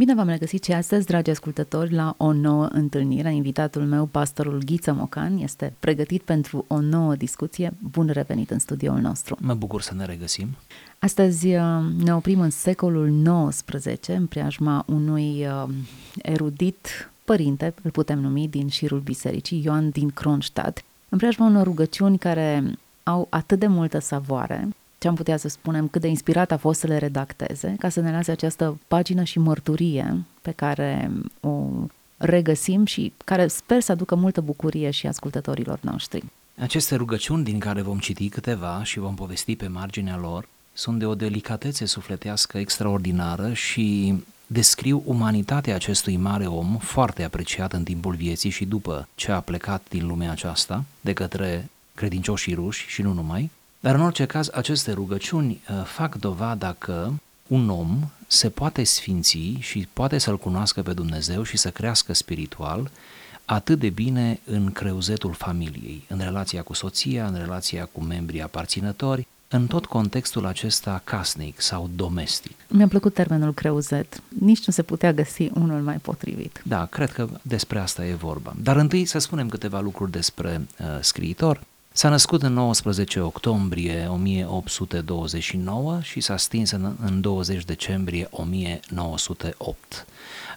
Bine v-am regăsit și astăzi, dragi ascultători, la o nouă întâlnire. Invitatul meu, pastorul Ghiță Mocan, este pregătit pentru o nouă discuție. Bun revenit în studioul nostru. Mă bucur să ne regăsim. Astăzi uh, ne oprim în secolul XIX, în preajma unui uh, erudit părinte, îl putem numi, din șirul bisericii, Ioan din Kronstadt, în preajma unor rugăciuni care au atât de multă savoare, ce am putea să spunem, cât de inspirat a fost să le redacteze, ca să ne lase această pagină și mărturie pe care o regăsim și care sper să aducă multă bucurie și ascultătorilor noștri. Aceste rugăciuni din care vom citi câteva și vom povesti pe marginea lor sunt de o delicatețe sufletească extraordinară și descriu umanitatea acestui mare om, foarte apreciat în timpul vieții și după ce a plecat din lumea aceasta de către credincioșii ruși și nu numai, dar în orice caz, aceste rugăciuni uh, fac dovada că un om se poate sfinți și poate să-L cunoască pe Dumnezeu și să crească spiritual atât de bine în creuzetul familiei, în relația cu soția, în relația cu membrii aparținători, în tot contextul acesta casnic sau domestic. Mi-a plăcut termenul creuzet. Nici nu se putea găsi unul mai potrivit. Da, cred că despre asta e vorba. Dar întâi să spunem câteva lucruri despre uh, scriitor. S-a născut în 19 octombrie 1829 și s-a stins în, în 20 decembrie 1908.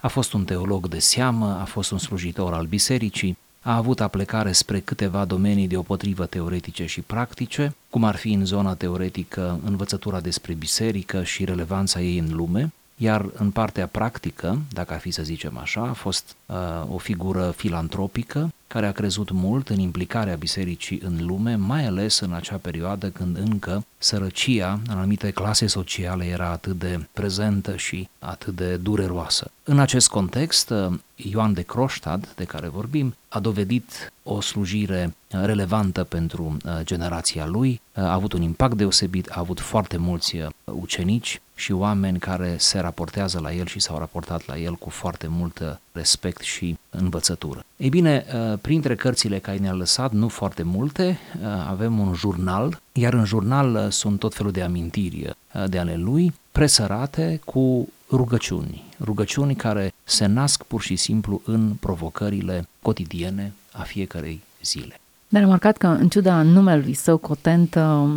A fost un teolog de seamă, a fost un slujitor al bisericii, a avut aplecare spre câteva domenii deopotrivă teoretice și practice, cum ar fi în zona teoretică învățătura despre biserică și relevanța ei în lume, iar în partea practică, dacă ar fi să zicem așa, a fost uh, o figură filantropică care a crezut mult în implicarea bisericii în lume, mai ales în acea perioadă când încă sărăcia în anumite clase sociale era atât de prezentă și atât de dureroasă. În acest context, uh, Ioan de Croștad, de care vorbim, a dovedit o slujire relevantă pentru uh, generația lui, uh, a avut un impact deosebit, a avut foarte mulți ucenici și oameni care se raportează la el și s-au raportat la el cu foarte mult respect și învățătură. Ei bine, printre cărțile care ne-a lăsat, nu foarte multe, avem un jurnal, iar în jurnal sunt tot felul de amintiri de ale lui, presărate cu rugăciuni, rugăciuni care se nasc pur și simplu în provocările cotidiene a fiecarei zile. Dar am marcat că, în ciuda numelui său cotentă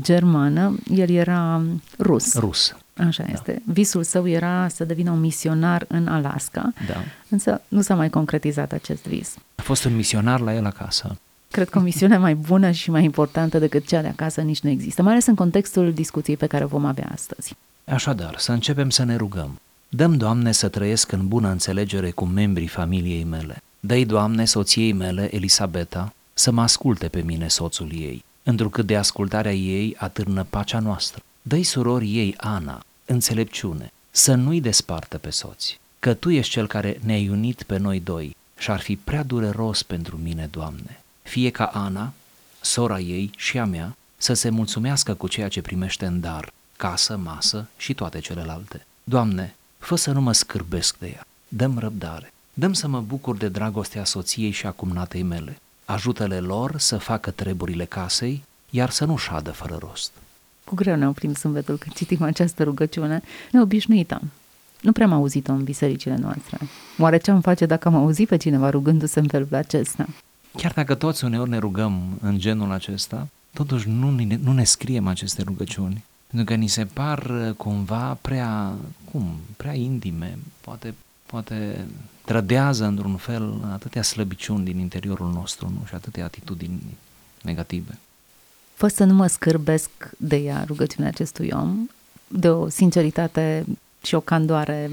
germană, el era rus. Rus. Așa da. este. Visul său era să devină un misionar în Alaska, da. însă nu s-a mai concretizat acest vis. A fost un misionar la el acasă. Cred că o misiune mai bună și mai importantă decât cea de acasă nici nu există, mai ales în contextul discuției pe care o vom avea astăzi. Așadar, să începem să ne rugăm. Dăm, Doamne, să trăiesc în bună înțelegere cu membrii familiei mele. Dă-i, Doamne, soției mele, Elisabeta, să mă asculte pe mine soțul ei, întrucât de ascultarea ei atârnă pacea noastră. Dă-i surorii ei, Ana, înțelepciune, să nu-i despartă pe soți, că Tu ești cel care ne-ai unit pe noi doi și ar fi prea dureros pentru mine, Doamne. Fie ca Ana, sora ei și a mea, să se mulțumească cu ceea ce primește în dar, casă, masă și toate celelalte. Doamne, fă să nu mă scârbesc de ea, dăm răbdare, dăm să mă bucur de dragostea soției și a cumnatei mele, ajută-le lor să facă treburile casei, iar să nu șadă fără rost. Cu greu ne oprim sâmbetul când citim această rugăciune neobișnuită. Nu prea am auzit-o în bisericile noastre. Oare ce am face dacă am auzit pe cineva rugându-se în felul acesta? Chiar dacă toți uneori ne rugăm în genul acesta, totuși nu ne, nu ne scriem aceste rugăciuni. Pentru că ni se par uh, cumva prea, cum, prea intime, poate, poate trădează într-un fel atâtea slăbiciuni din interiorul nostru nu? și atâtea atitudini negative. Fă să nu mă scârbesc de ea rugăciunea acestui om, de o sinceritate și o candoare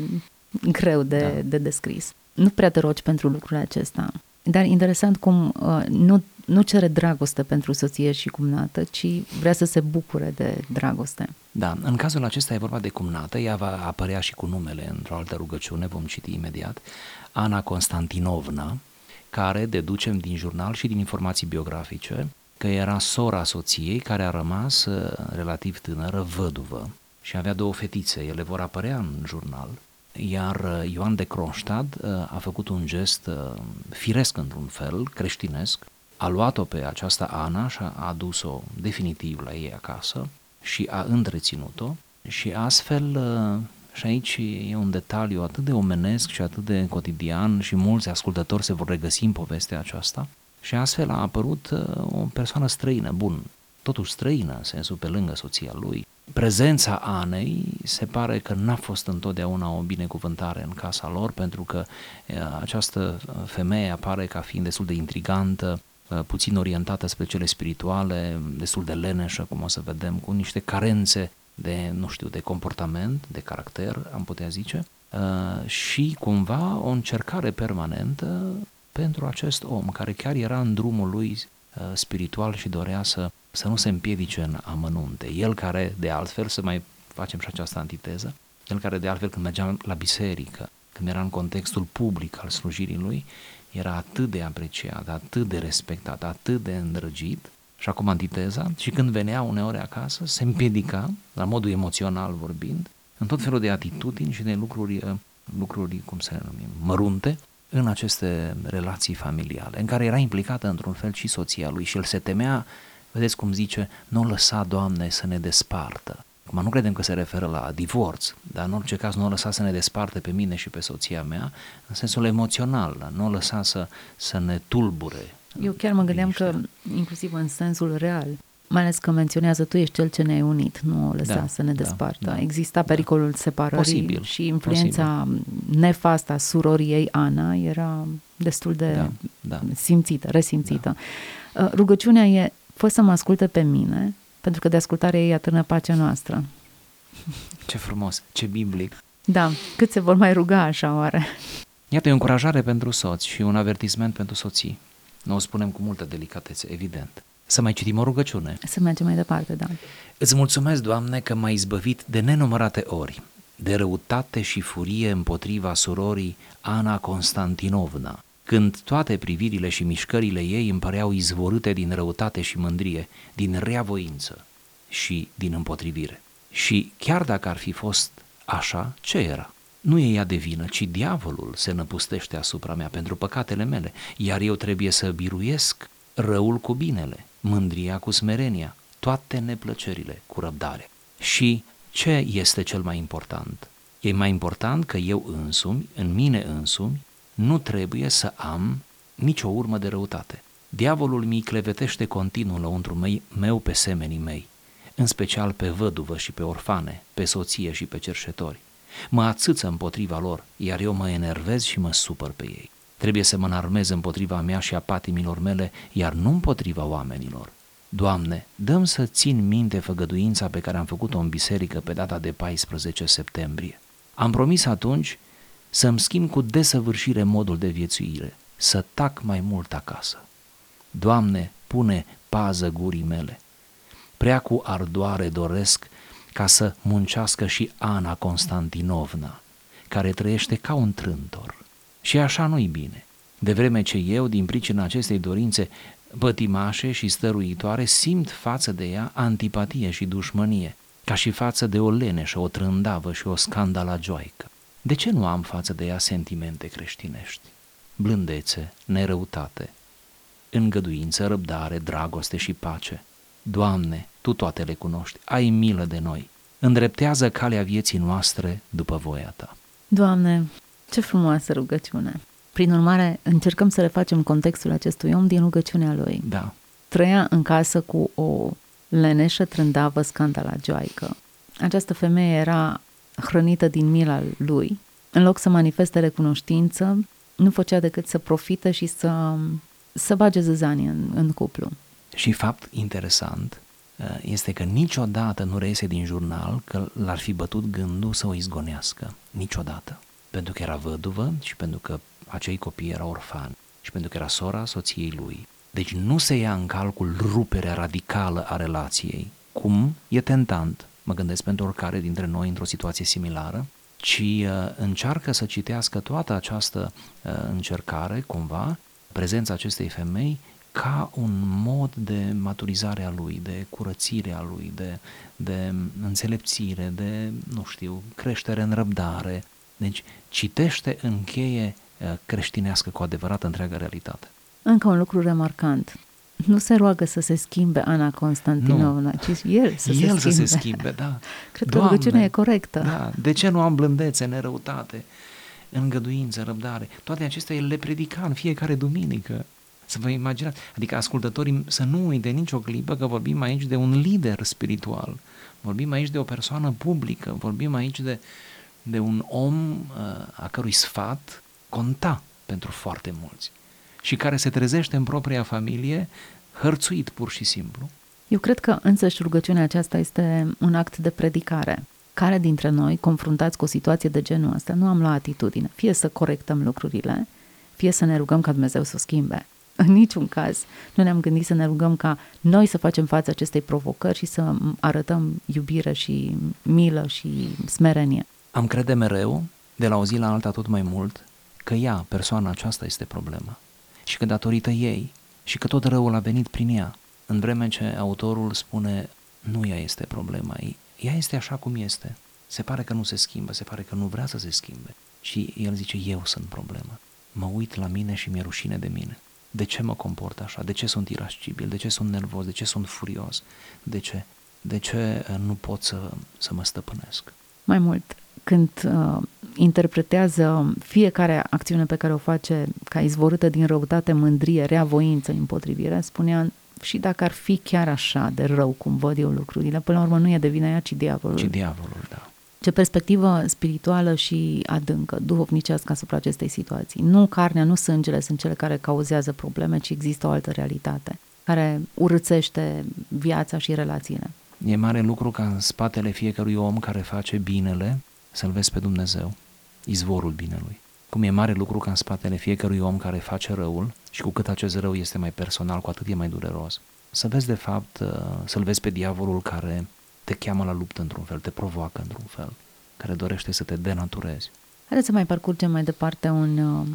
greu de, da. de descris. Nu prea te rogi pentru lucrul acesta. Dar interesant cum uh, nu nu cere dragoste pentru soție și cumnată, ci vrea să se bucure de dragoste. Da, în cazul acesta e vorba de cumnată, ea va apărea și cu numele într-o altă rugăciune, vom citi imediat, Ana Constantinovna, care deducem din jurnal și din informații biografice că era sora soției care a rămas uh, relativ tânără, văduvă, și avea două fetițe, ele vor apărea în jurnal, iar uh, Ioan de Kronstad uh, a făcut un gest firesc într-un fel, creștinesc, a luat-o pe această Ana și a adus-o definitiv la ei acasă și a întreținut-o și astfel, și aici e un detaliu atât de omenesc și atât de cotidian și mulți ascultători se vor regăsi în povestea aceasta, și astfel a apărut uh, o persoană străină, bun, totuși străină în sensul pe lângă soția lui. Prezența Anei se pare că n-a fost întotdeauna o binecuvântare în casa lor, pentru că uh, această femeie apare ca fiind destul de intrigantă, uh, puțin orientată spre cele spirituale, destul de leneșă, cum o să vedem, cu niște carențe de, nu știu, de comportament, de caracter, am putea zice, și cumva o încercare permanentă pentru acest om care chiar era în drumul lui uh, spiritual și dorea să, să nu se împiedice în amănunte. El care, de altfel, să mai facem și această antiteză, el care, de altfel, când mergea la biserică, când era în contextul public al slujirii lui, era atât de apreciat, atât de respectat, atât de îndrăgit, și acum antiteza, și când venea uneori acasă, se împiedica, la modul emoțional vorbind, în tot felul de atitudini și de lucruri, uh, lucruri cum să le numim, mărunte, în aceste relații familiale, în care era implicată într-un fel și soția lui și el se temea, vedeți cum zice, nu lăsa, Doamne, să ne despartă. Acum nu credem că se referă la divorț, dar în orice caz nu o lăsa să ne desparte pe mine și pe soția mea, în sensul emoțional, nu o lăsa să, să ne tulbure. Eu chiar mă gândeam că, inclusiv în sensul real, mai ales că menționează tu ești cel ce ne-ai unit, nu o lăsa da, să ne da, despartă. Da, Exista da. pericolul separării posibil, și influența posibil. nefastă a surorii ei, Ana, era destul de da, da. simțită, resimțită. Da. Uh, rugăciunea e, fă să mă asculte pe mine, pentru că de ascultare ei atârnă pacea noastră. Ce frumos, ce biblic. Da, cât se vor mai ruga așa oare? Iată, e o încurajare pentru soți și un avertisment pentru soții. Nu o spunem cu multă delicatețe, evident. Să mai citim o rugăciune. Să mergem mai departe, da. Îți mulțumesc, Doamne, că m-ai izbăvit de nenumărate ori, de răutate și furie împotriva surorii Ana Constantinovna, când toate privirile și mișcările ei îmi păreau izvorâte din răutate și mândrie, din reavoință și din împotrivire. Și chiar dacă ar fi fost așa, ce era? Nu e ea de vină, ci diavolul se năpustește asupra mea pentru păcatele mele, iar eu trebuie să biruiesc răul cu binele, mândria cu smerenia, toate neplăcerile cu răbdare. Și ce este cel mai important? E mai important că eu însumi, în mine însumi, nu trebuie să am nicio urmă de răutate. Diavolul mi clevetește continuu lăuntru meu pe semenii mei, în special pe văduvă și pe orfane, pe soție și pe cerșetori. Mă atâță împotriva lor, iar eu mă enervez și mă supăr pe ei. Trebuie să mă înarmez împotriva mea și a patimilor mele, iar nu împotriva oamenilor. Doamne, dăm să țin minte făgăduința pe care am făcut-o în biserică pe data de 14 septembrie. Am promis atunci să-mi schimb cu desăvârșire modul de viețuire, să tac mai mult acasă. Doamne, pune pază gurii mele. Prea cu ardoare doresc ca să muncească și Ana Constantinovna, care trăiește ca un trântor. Și așa nu-i bine. De vreme ce eu, din pricina acestei dorințe pătimașe și stăruitoare, simt față de ea antipatie și dușmănie, ca și față de o leneșă, o trândavă și o scandalagioaică. De ce nu am față de ea sentimente creștinești? Blândețe, nerăutate, îngăduință, răbdare, dragoste și pace. Doamne, Tu toate le cunoști, ai milă de noi, îndreptează calea vieții noastre după voia Ta. Doamne, ce frumoasă rugăciune! Prin urmare, încercăm să refacem contextul acestui om din rugăciunea lui. Da. Trăia în casă cu o leneșă trândavă scandalagioaică. Această femeie era hrănită din mila lui. În loc să manifeste recunoștință, nu făcea decât să profită și să, să bage zăzanie în, în cuplu. Și fapt interesant uh, este că niciodată nu reiese din jurnal că l-ar fi bătut gândul să o izgonească. Niciodată pentru că era văduvă și pentru că acei copii erau orfani și pentru că era sora soției lui. Deci nu se ia în calcul ruperea radicală a relației, cum e tentant, mă gândesc pentru oricare dintre noi într-o situație similară, ci uh, încearcă să citească toată această uh, încercare, cumva, prezența acestei femei ca un mod de maturizare a lui, de curățire a lui, de, de înțelepțire, de, nu știu, creștere în răbdare. Deci citește în cheie uh, creștinească cu adevărat întreaga realitate. Încă un lucru remarcant. Nu se roagă să se schimbe Ana Constantinovna, ci el să el se schimbe. să se schimbe, da. Cred că rugăciunea e corectă. Da. De ce nu am blândețe, nerăutate, îngăduință, răbdare? Toate acestea el le predica în fiecare duminică. Să vă imaginați, adică ascultătorii să nu uite nicio clipă că vorbim aici de un lider spiritual, vorbim aici de o persoană publică, vorbim aici de, de un om uh, a cărui sfat conta pentru foarte mulți și care se trezește în propria familie hărțuit pur și simplu. Eu cred că însăși rugăciunea aceasta este un act de predicare. Care dintre noi, confruntați cu o situație de genul ăsta, nu am luat atitudine, fie să corectăm lucrurile, fie să ne rugăm ca Dumnezeu să o schimbe. În niciun caz nu ne-am gândit să ne rugăm ca noi să facem față acestei provocări și să arătăm iubire și milă și smerenie. Am crede mereu, de la o zi la alta tot mai mult, că ea, persoana aceasta, este problema și că datorită ei și că tot răul a venit prin ea, în vreme ce autorul spune nu ea este problema ei, ea este așa cum este. Se pare că nu se schimbă, se pare că nu vrea să se schimbe. Și el zice, eu sunt problema. Mă uit la mine și mi-e rușine de mine. De ce mă comport așa? De ce sunt irascibil? De ce sunt nervos? De ce sunt furios? De ce? De ce uh, nu pot să, să mă stăpânesc? Mai mult, când uh, interpretează fiecare acțiune pe care o face ca izvorâtă din răutate, mândrie, rea voință, împotrivire, spunea și dacă ar fi chiar așa de rău cum văd eu lucrurile, până la urmă nu e de vină ea, ci diavolul. Ci diavolul, da. Ce perspectivă spirituală și adâncă, duhovnicească asupra acestei situații. Nu carnea, nu sângele sunt cele care cauzează probleme, ci există o altă realitate care urățește viața și relațiile. E mare lucru ca în spatele fiecărui om care face binele să-L vezi pe Dumnezeu, izvorul binelui. Cum e mare lucru ca în spatele fiecărui om care face răul și cu cât acest rău este mai personal, cu atât e mai dureros. Să vezi de fapt, uh, să-L vezi pe diavolul care te cheamă la luptă într-un fel, te provoacă într-un fel, care dorește să te denaturezi. Haideți să mai parcurgem mai departe un, uh,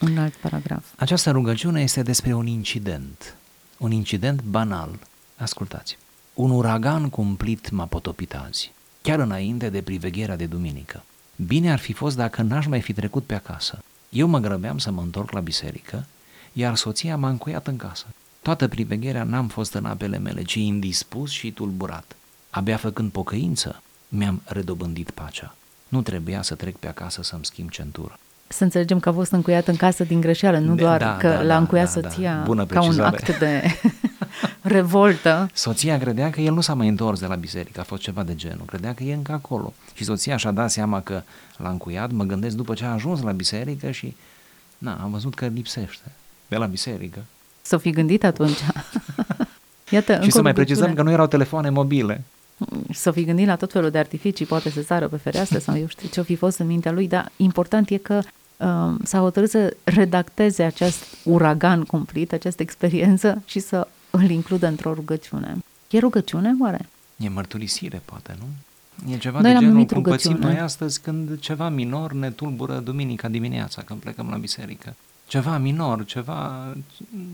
un alt paragraf. Această rugăciune este despre un incident, un incident banal. Ascultați. Un uragan cumplit m-a potopit azi, chiar înainte de privegherea de duminică. Bine ar fi fost dacă n-aș mai fi trecut pe acasă. Eu mă grăbeam să mă întorc la biserică, iar soția m-a încuiat în casă. Toată privegherea n-am fost în apele mele, ci indispus și tulburat. Abia făcând pocăință, mi-am redobândit pacea. Nu trebuia să trec pe acasă să-mi schimb centură. Să înțelegem că a fost încuiat în casă din greșeală, nu doar da, că da, l-a da, încuiat da, da. soția Bună ca un precizare. act de revoltă. Soția credea că el nu s-a mai întors de la biserică, a fost ceva de genul. Credea că e încă acolo. Și soția și-a dat seama că l-a încuiat, mă gândesc după ce a ajuns la biserică și na, am văzut că lipsește de la biserică. S-o fi gândit atunci. Iată, și încă să o mai precizăm rugăciune. că nu erau telefoane mobile. să fi gândit la tot felul de artificii, poate să sară pe fereastră sau eu știu ce-o fi fost în mintea lui, dar important e că uh, s-a hotărât să redacteze acest uragan cumplit, această experiență și să îl includă într-o rugăciune. E rugăciune, oare? E mărturisire, poate, nu? E ceva Noi de l-am genul numit cum pățim rugăciune. noi astăzi când ceva minor ne tulbură duminica dimineața când plecăm la biserică. Ceva minor, ceva,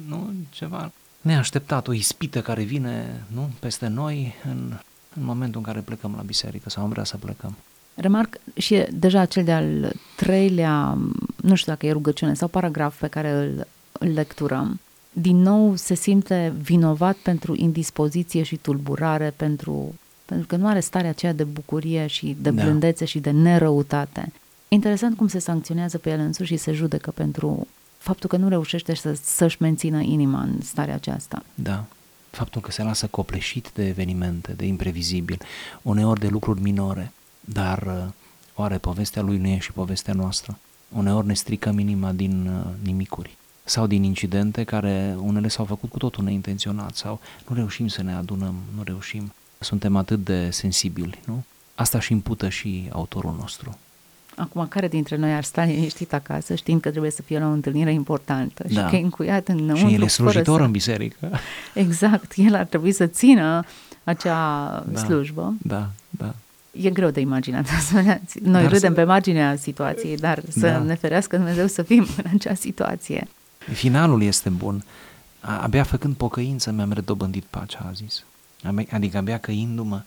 nu, ceva neașteptat, o ispită care vine, nu, peste noi în, în momentul în care plecăm la biserică sau am vrea să plecăm. Remarc și e deja cel de-al treilea, nu știu dacă e rugăciune sau paragraf pe care îl, îl lecturăm, din nou se simte vinovat pentru indispoziție și tulburare, pentru, pentru că nu are starea aceea de bucurie și de Da. blândețe și de nerăutate. Interesant cum se sancționează pe el însuși și se judecă pentru faptul că nu reușește să, să-și mențină inima în starea aceasta. Da. Faptul că se lasă copleșit de evenimente, de imprevizibil, uneori de lucruri minore, dar uh, oare povestea lui nu e și povestea noastră? Uneori ne stricăm inima din uh, nimicuri sau din incidente care unele s-au făcut cu totul neintenționat sau nu reușim să ne adunăm, nu reușim. Suntem atât de sensibili, nu? Asta și impută și autorul nostru. Acum, care dintre noi ar sta liniștit acasă știind că trebuie să fie la o întâlnire importantă Da. și că e încuiat înăuntru și el e fără slujitor să... în biserică. Exact, el ar trebui să țină acea Da. slujbă. Da, da. E greu de imaginat asta. Noi Dar râdem să- pe marginea situației, dar să Da. ne ferească Dumnezeu să fim în acea situație. Finalul este bun. A- Abia făcând pocăință mi-am redobândit pacea, a zis. Abia- Adică abia căindu-mă,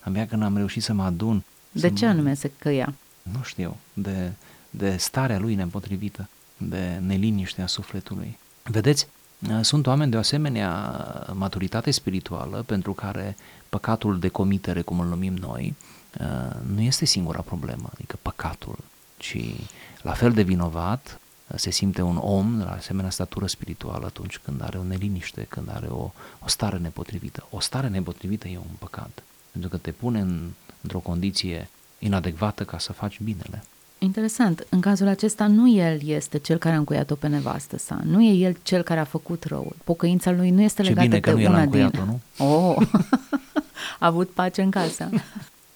abia când am reușit să mă adun. De să ce mă- anume se căia? Nu știu, de, de starea lui nepotrivită, de neliniștea sufletului. Vedeți, sunt oameni de o asemenea maturitate spirituală pentru care păcatul de comitere, cum îl numim noi, nu este singura problemă, adică păcatul, ci la fel de vinovat se simte un om la asemenea statură spirituală atunci când are o neliniște, când are o, o stare nepotrivită. O stare nepotrivită e un păcat, pentru că te pune în, într-o condiție inadecvată ca să faci binele. Interesant. În cazul acesta nu el este cel care a încuiat-o pe nevastă sa. Nu e el cel care a făcut răul. Pocăința lui nu este Ce legată bine că de nu el a una încuiat-o, din... nu? Oh, a avut pace în casă.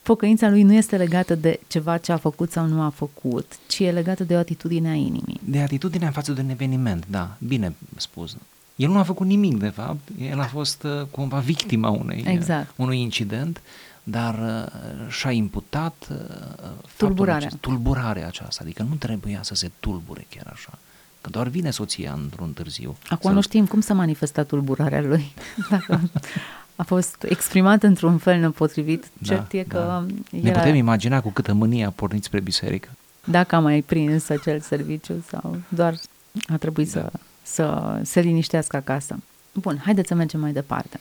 Pocăința lui nu este legată de ceva ce a făcut sau nu a făcut, ci e legată de o atitudine a inimii. De atitudinea față de un eveniment, da, bine spus. El nu a făcut nimic, de fapt, el a fost uh, cumva victima unei, uh, Exact. unui incident, dar uh, și-a imputat uh, faptul Tulburarea. Acest, tulburarea aceasta, adică nu trebuia să se tulbure chiar așa. Că doar vine soția într-un târziu. Acum să-l- nu știm cum s-a manifestat tulburarea lui. Dacă a fost exprimat într-un fel nepotrivit, Da, cert e că da. Ne era, putem imagina cu câtă mânie a pornit spre biserică. dacă a mai prins acel serviciu sau doar a trebuit Da. să, să se liniștească acasă. Bun, haideți să mergem mai departe.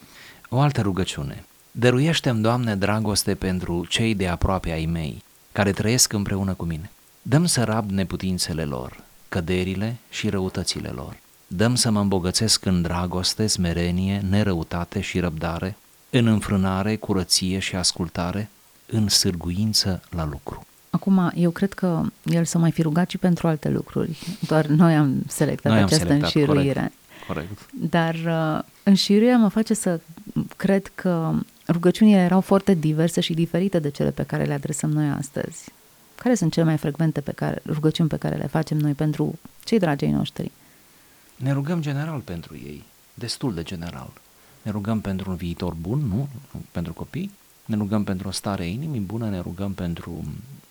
O altă rugăciune. Dăruiește-mi, Doamne, dragoste pentru cei de aproape ai mei, care trăiesc împreună cu mine. Dăm să rab neputințele lor, căderile și răutățile lor. Dăm să mă îmbogățesc în dragoste, smerenie, nerăutate și răbdare, în înfrânare, curăție și ascultare, în sârguință la lucru. Acum, eu cred că el s-a mai fi rugat și pentru alte lucruri. Doar noi am selectat Noi am această selectat, înșiruire. corect. Corect. Dar uh, înșiruirea mă face să cred că rugăciunile erau foarte diverse și diferite de cele pe care le adresăm noi astăzi. Care sunt cele mai frecvente pe care, rugăciuni pe care le facem noi pentru cei dragi ai noștri? Ne rugăm general pentru ei, destul de general. Ne rugăm pentru un viitor bun, nu? Pentru copii. Ne rugăm pentru o stare a inimii bună, ne rugăm pentru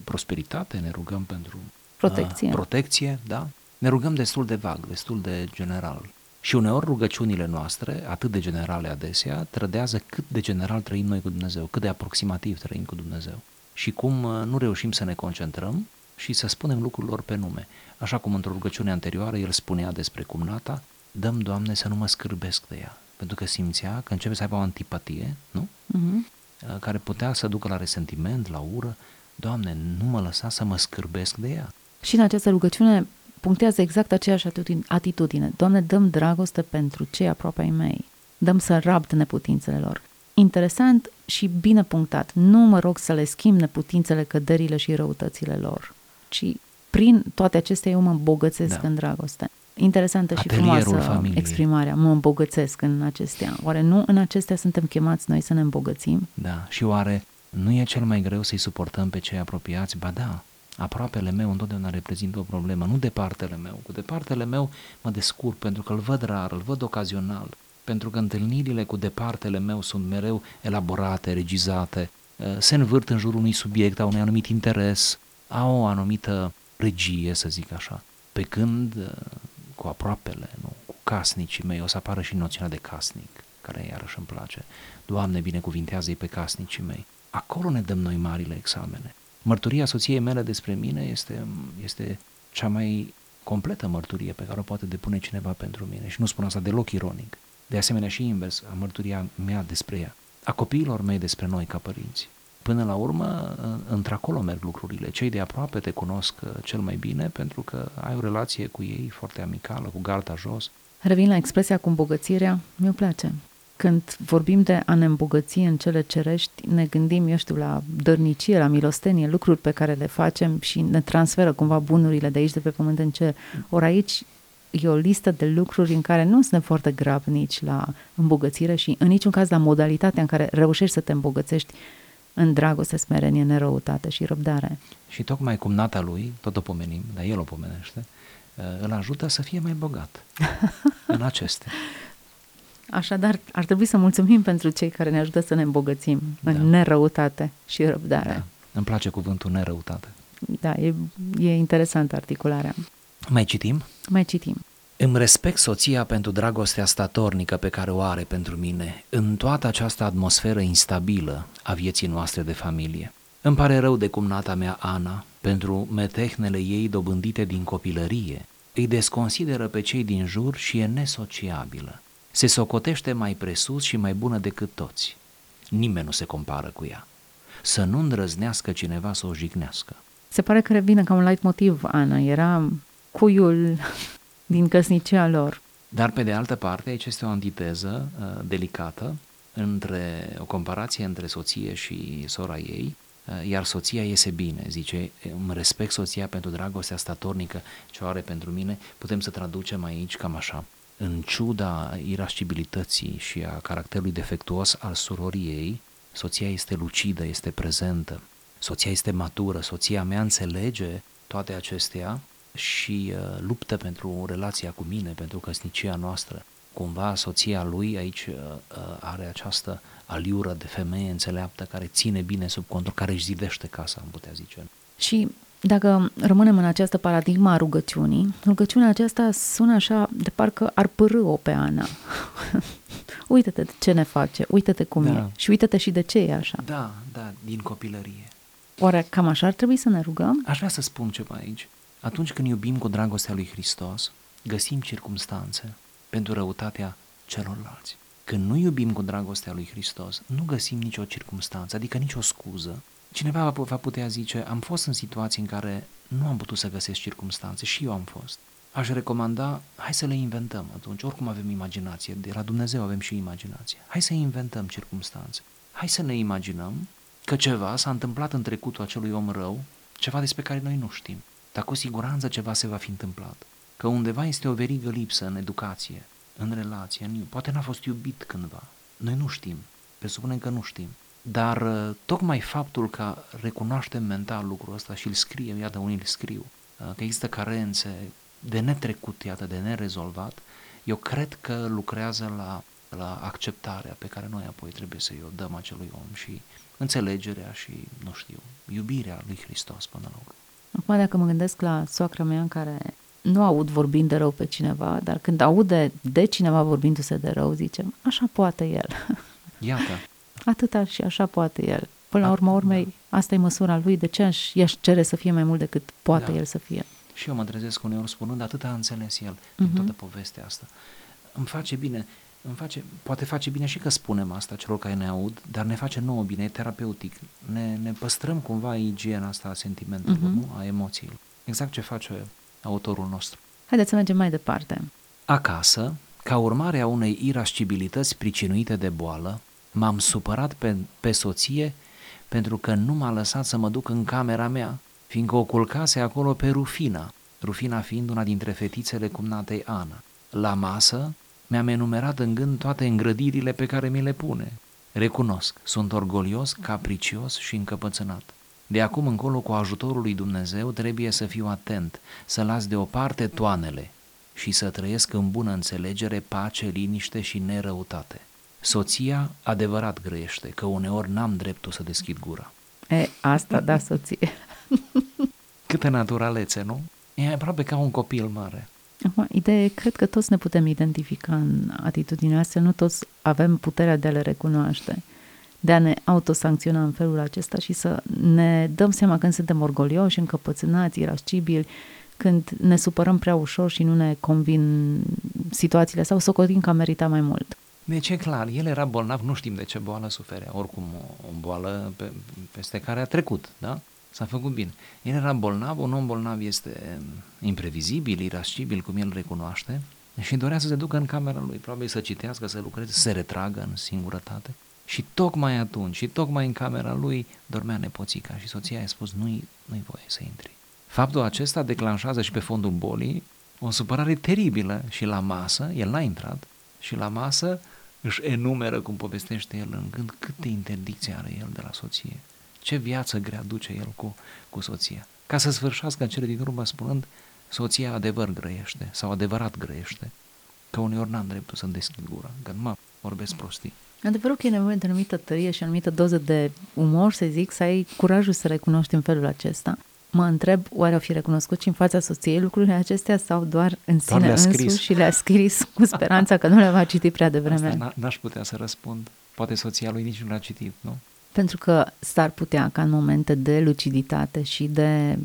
prosperitate, ne rugăm pentru Protecție. Uh, protecție, da. Ne rugăm destul de vag, destul de general. Și uneori rugăciunile noastre, atât de generale adesea, trădează cât de general trăim noi cu Dumnezeu, cât de aproximativ trăim cu Dumnezeu. Și cum uh, nu reușim să ne concentrăm și să spunem lucrurilor pe nume. Așa cum într-o rugăciune anterioară el spunea despre cumnata, dăm, Doamne, să nu mă scârbesc de ea. Pentru că simțea că începe să aibă o antipatie, nu? Uh-huh. Uh, care putea să ducă la resentiment, la ură. Doamne, nu mă lăsa să mă scârbesc de ea. Și în această rugăciune punctează exact aceeași atitudine. atitudine. Doamne, dăm dragoste pentru cei aproape ai mei. Dăm să rabd neputințele lor. Interesant și bine punctat. Nu mă rog să le schimb neputințele, căderile și răutățile lor, ci prin toate acestea eu mă îmbogățesc Da. în dragoste. Interesantă și Atelierul frumoasă familiei. exprimarea. Mă îmbogățesc în acestea. Oare nu în acestea suntem chemați noi să ne îmbogățim? Da, și oare nu e cel mai greu să-i suportăm pe cei apropiați? Ba da, aproapele meu întotdeauna reprezintă o problemă, nu departele meu. Cu departele meu mă descurc pentru că îl văd rar, îl văd ocazional, pentru că întâlnirile cu departele meu sunt mereu elaborate, regizate, eh, se învârt în jurul unui subiect, au un anumit interes, au o anumită regie, să zic așa. Pe când eh, cu aproapele, nu, cu casnicii mei, o să apară și noțiunea de casnic, care iarăși îmi place. Doamne, binecuvintează-i pe casnicii mei. Acolo ne dăm noi marile examene. Mărturia soției mele despre mine este, este cea mai completă mărturie pe care o poate depune cineva pentru mine și nu spun asta deloc ironic. De asemenea și invers, a mărturia mea despre ea, a copiilor mei despre noi ca părinți. Până la urmă, într-acolo merg lucrurile. Cei de aproape te cunosc uh, cel mai bine pentru că ai o relație cu ei foarte amicală, cu garda jos. Revin la expresia cu îmbogățirea, mi-o place. Când vorbim de a ne îmbogăți în cele cerești, ne gândim, eu știu, la dărnicie, la milostenie, lucruri pe care le facem și ne transferă cumva bunurile de aici, de pe pământ în cer. Ori aici e o listă de lucruri în care nu suntem foarte grabnici la îmbogățire și în niciun caz la modalitatea în care reușești să te îmbogățești în dragoste, smerenie, nerăutate și răbdare. Și tocmai cum nata lui, tot o pomenim, dar el o pomenește, uh, îl ajută să fie mai bogat în acestea. Așadar, ar trebui să mulțumim pentru cei care ne ajută să ne îmbogățim Da. în nerăutate și răbdare. Da. Îmi place cuvântul nerăutate. Da, e, e interesantă articularea. Mai citim? Mai citim. Îmi respect soția pentru dragostea statornică pe care o are pentru mine în toată această atmosferă instabilă a vieții noastre de familie. Îmi pare rău de cumnata mea Ana pentru metehnele ei dobândite din copilărie. Îi desconsideră pe cei din jur și e nesociabilă. Se socotește mai presus și mai bună decât toți. Nimeni nu se compară cu ea. Să nu îndrăznească cineva să o jignească. Se pare că revine ca un light motiv, Ana. Era cuiul din căsnicia lor. Dar pe de altă parte, aici este o antiteză uh, delicată între o comparație între soție și sora ei, uh, iar soția iese bine, zice, îmi respect soția pentru dragostea statornică ce o are pentru mine, putem să traducem aici cam așa. În ciuda irascibilității și a caracterului defectuos al surorii ei, soția este lucidă, este prezentă, soția este matură, soția mea înțelege toate acestea și uh, luptă pentru relația cu mine, pentru căsnicia noastră. Cumva soția lui aici uh, uh, are această aliură de femeie înțeleaptă care ține bine sub control, care își zidește casa, am putea zice. Și dacă rămânem în această paradigma a rugăciunii, rugăciunea aceasta sună așa de parcă ar părâ-o pe Ana. uite-te ce ne face, uite-te cum da. e și uite-te și de ce e așa. Da, da, din copilărie. Oare cam așa ar trebui să ne rugăm? Aș vrea să spun ceva aici. Atunci când iubim cu dragostea lui Hristos, găsim circumstanțe pentru răutatea celorlalți. Când nu iubim cu dragostea lui Hristos, nu găsim nicio circumstanță, adică nicio scuză. Cineva va putea zice, am fost în situații în care nu am putut să găsesc circumstanțe și eu am fost. Aș recomanda, hai să le inventăm atunci, oricum avem imaginație, de la Dumnezeu avem și imaginație. Hai să inventăm circumstanțe. Hai să ne imaginăm că ceva s-a întâmplat în trecutul acelui om rău, ceva despre care noi nu știm dar cu siguranță ceva se va fi întâmplat. Că undeva este o verigă lipsă în educație, în relație, în, poate n-a fost iubit cândva. Noi nu știm, presupunem că nu știm. Dar uh, tocmai faptul că recunoaștem mental lucrul ăsta și îl scriem, iată unii îl scriu, uh, că există carențe de netrecut, iată, de nerezolvat, eu cred că lucrează la, la acceptarea pe care noi apoi trebuie să-i o dăm acelui om și înțelegerea și, nu știu, iubirea lui Hristos până la urmă. Acum dacă mă gândesc la soacra mea în care nu aud vorbind de rău pe cineva, dar când aude de cineva vorbindu-se de rău, zicem, așa poate el. Iată. Atâta și așa poate el. Până la urmă urmei, da. asta e măsura lui, de ce aș, i-aș cere să fie mai mult decât poate da. el să fie. Și eu mă trezesc uneori spunând, atâta a înțeles el din uh-huh. toată povestea asta. Îmi face bine, îmi face, poate face bine și că spunem asta celor care ne aud, dar ne face nouă bine, e terapeutic. Ne, ne păstrăm cumva igiena asta a sentimentelor, uh-huh. nu? A emoțiilor. Exact ce face autorul nostru. Haideți să mergem mai departe. Acasă, ca urmare a unei irascibilități pricinuite de boală, m-am supărat pe, pe soție pentru că nu m-a lăsat să mă duc în camera mea, fiindcă o culcase acolo pe Rufina, Rufina fiind una dintre fetițele cumnatei Ana. La masă, mi-am enumerat în gând toate îngrădirile pe care mi le pune. Recunosc, sunt orgolios, capricios și încăpățânat. De acum încolo, cu ajutorul lui Dumnezeu, trebuie să fiu atent, să las deoparte toanele și să trăiesc în bună înțelegere, pace, liniște și nerăutate. Soția adevărat grăiește, că uneori n-am dreptul să deschid gura. E, asta da, soție. Câtă naturalețe, nu? E aproape ca un copil mare. Acum, ideea cred că toți ne putem identifica în atitudinea asta, nu toți avem puterea de a le recunoaște, de a ne autosancționa în felul acesta și să ne dăm seama când suntem orgolioși, încăpățânați, irascibili, când ne supărăm prea ușor și nu ne convin situațiile sau socotim că merita mai mult. Deci e clar, el era bolnav, nu știm de ce boală suferea, oricum o, o boală pe, peste care a trecut, da? S-a făcut bine. El era bolnav, un om bolnav este imprevizibil, irascibil, cum el recunoaște, și dorea să se ducă în camera lui, probabil să citească, să lucreze, să se retragă în singurătate. Și tocmai atunci, și tocmai în camera lui, dormea nepoțica și soția i-a spus, nu-i, nu-i voie să intri. Faptul acesta declanșează și pe fondul bolii o supărare teribilă și la masă, el n-a intrat, și la masă își enumeră, cum povestește el în gând, câte interdicții are el de la soție ce viață grea duce el cu, cu soția. Ca să sfârșească în cele din urmă spunând, soția adevăr grăiește sau adevărat grăiește, că uneori n-am dreptul să-mi deschid gura, că nu mă vorbesc prostii. Adevărul că e nevoie de anumită tărie și anumită doză de umor, să zic, să ai curajul să recunoști în felul acesta. Mă întreb, oare au fi recunoscut și în fața soției lucrurile acestea sau doar în Doar sine le-a scris. însuși și le-a scris cu speranța că nu le va citi prea devreme? Asta n- n-aș putea să răspund. Poate soția lui nici nu l-a citit, nu? Pentru că s-ar putea ca în momente de luciditate și de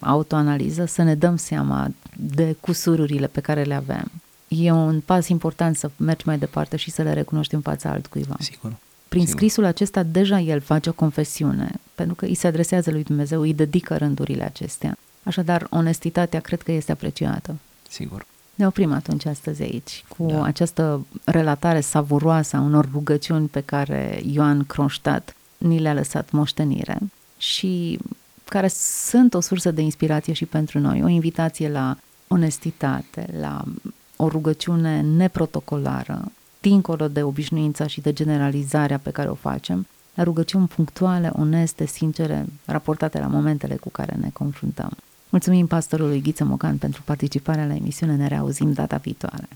autoanaliză să ne dăm seama de cusururile pe care le avem. E un pas important să mergi mai departe și să le recunoști în fața altcuiva. Sigur. Prin Sigur. scrisul acesta deja el face o confesiune, pentru că îi se adresează lui Dumnezeu, îi dedică rândurile acestea. Așadar, onestitatea cred că este apreciată. Sigur. Ne oprim atunci astăzi aici cu Da. această relatare savuroasă a unor rugăciuni pe care Ioan Kronstadt ni le-a lăsat moștenire și care sunt o sursă de inspirație și pentru noi, o invitație la onestitate, la o rugăciune neprotocolară, dincolo de obișnuința și de generalizarea pe care o facem, la rugăciuni punctuale, oneste, sincere, raportate la momentele cu care ne confruntăm. Mulțumim pastorului Ghiță Mocan pentru participarea la emisiune, ne reauzim data viitoare.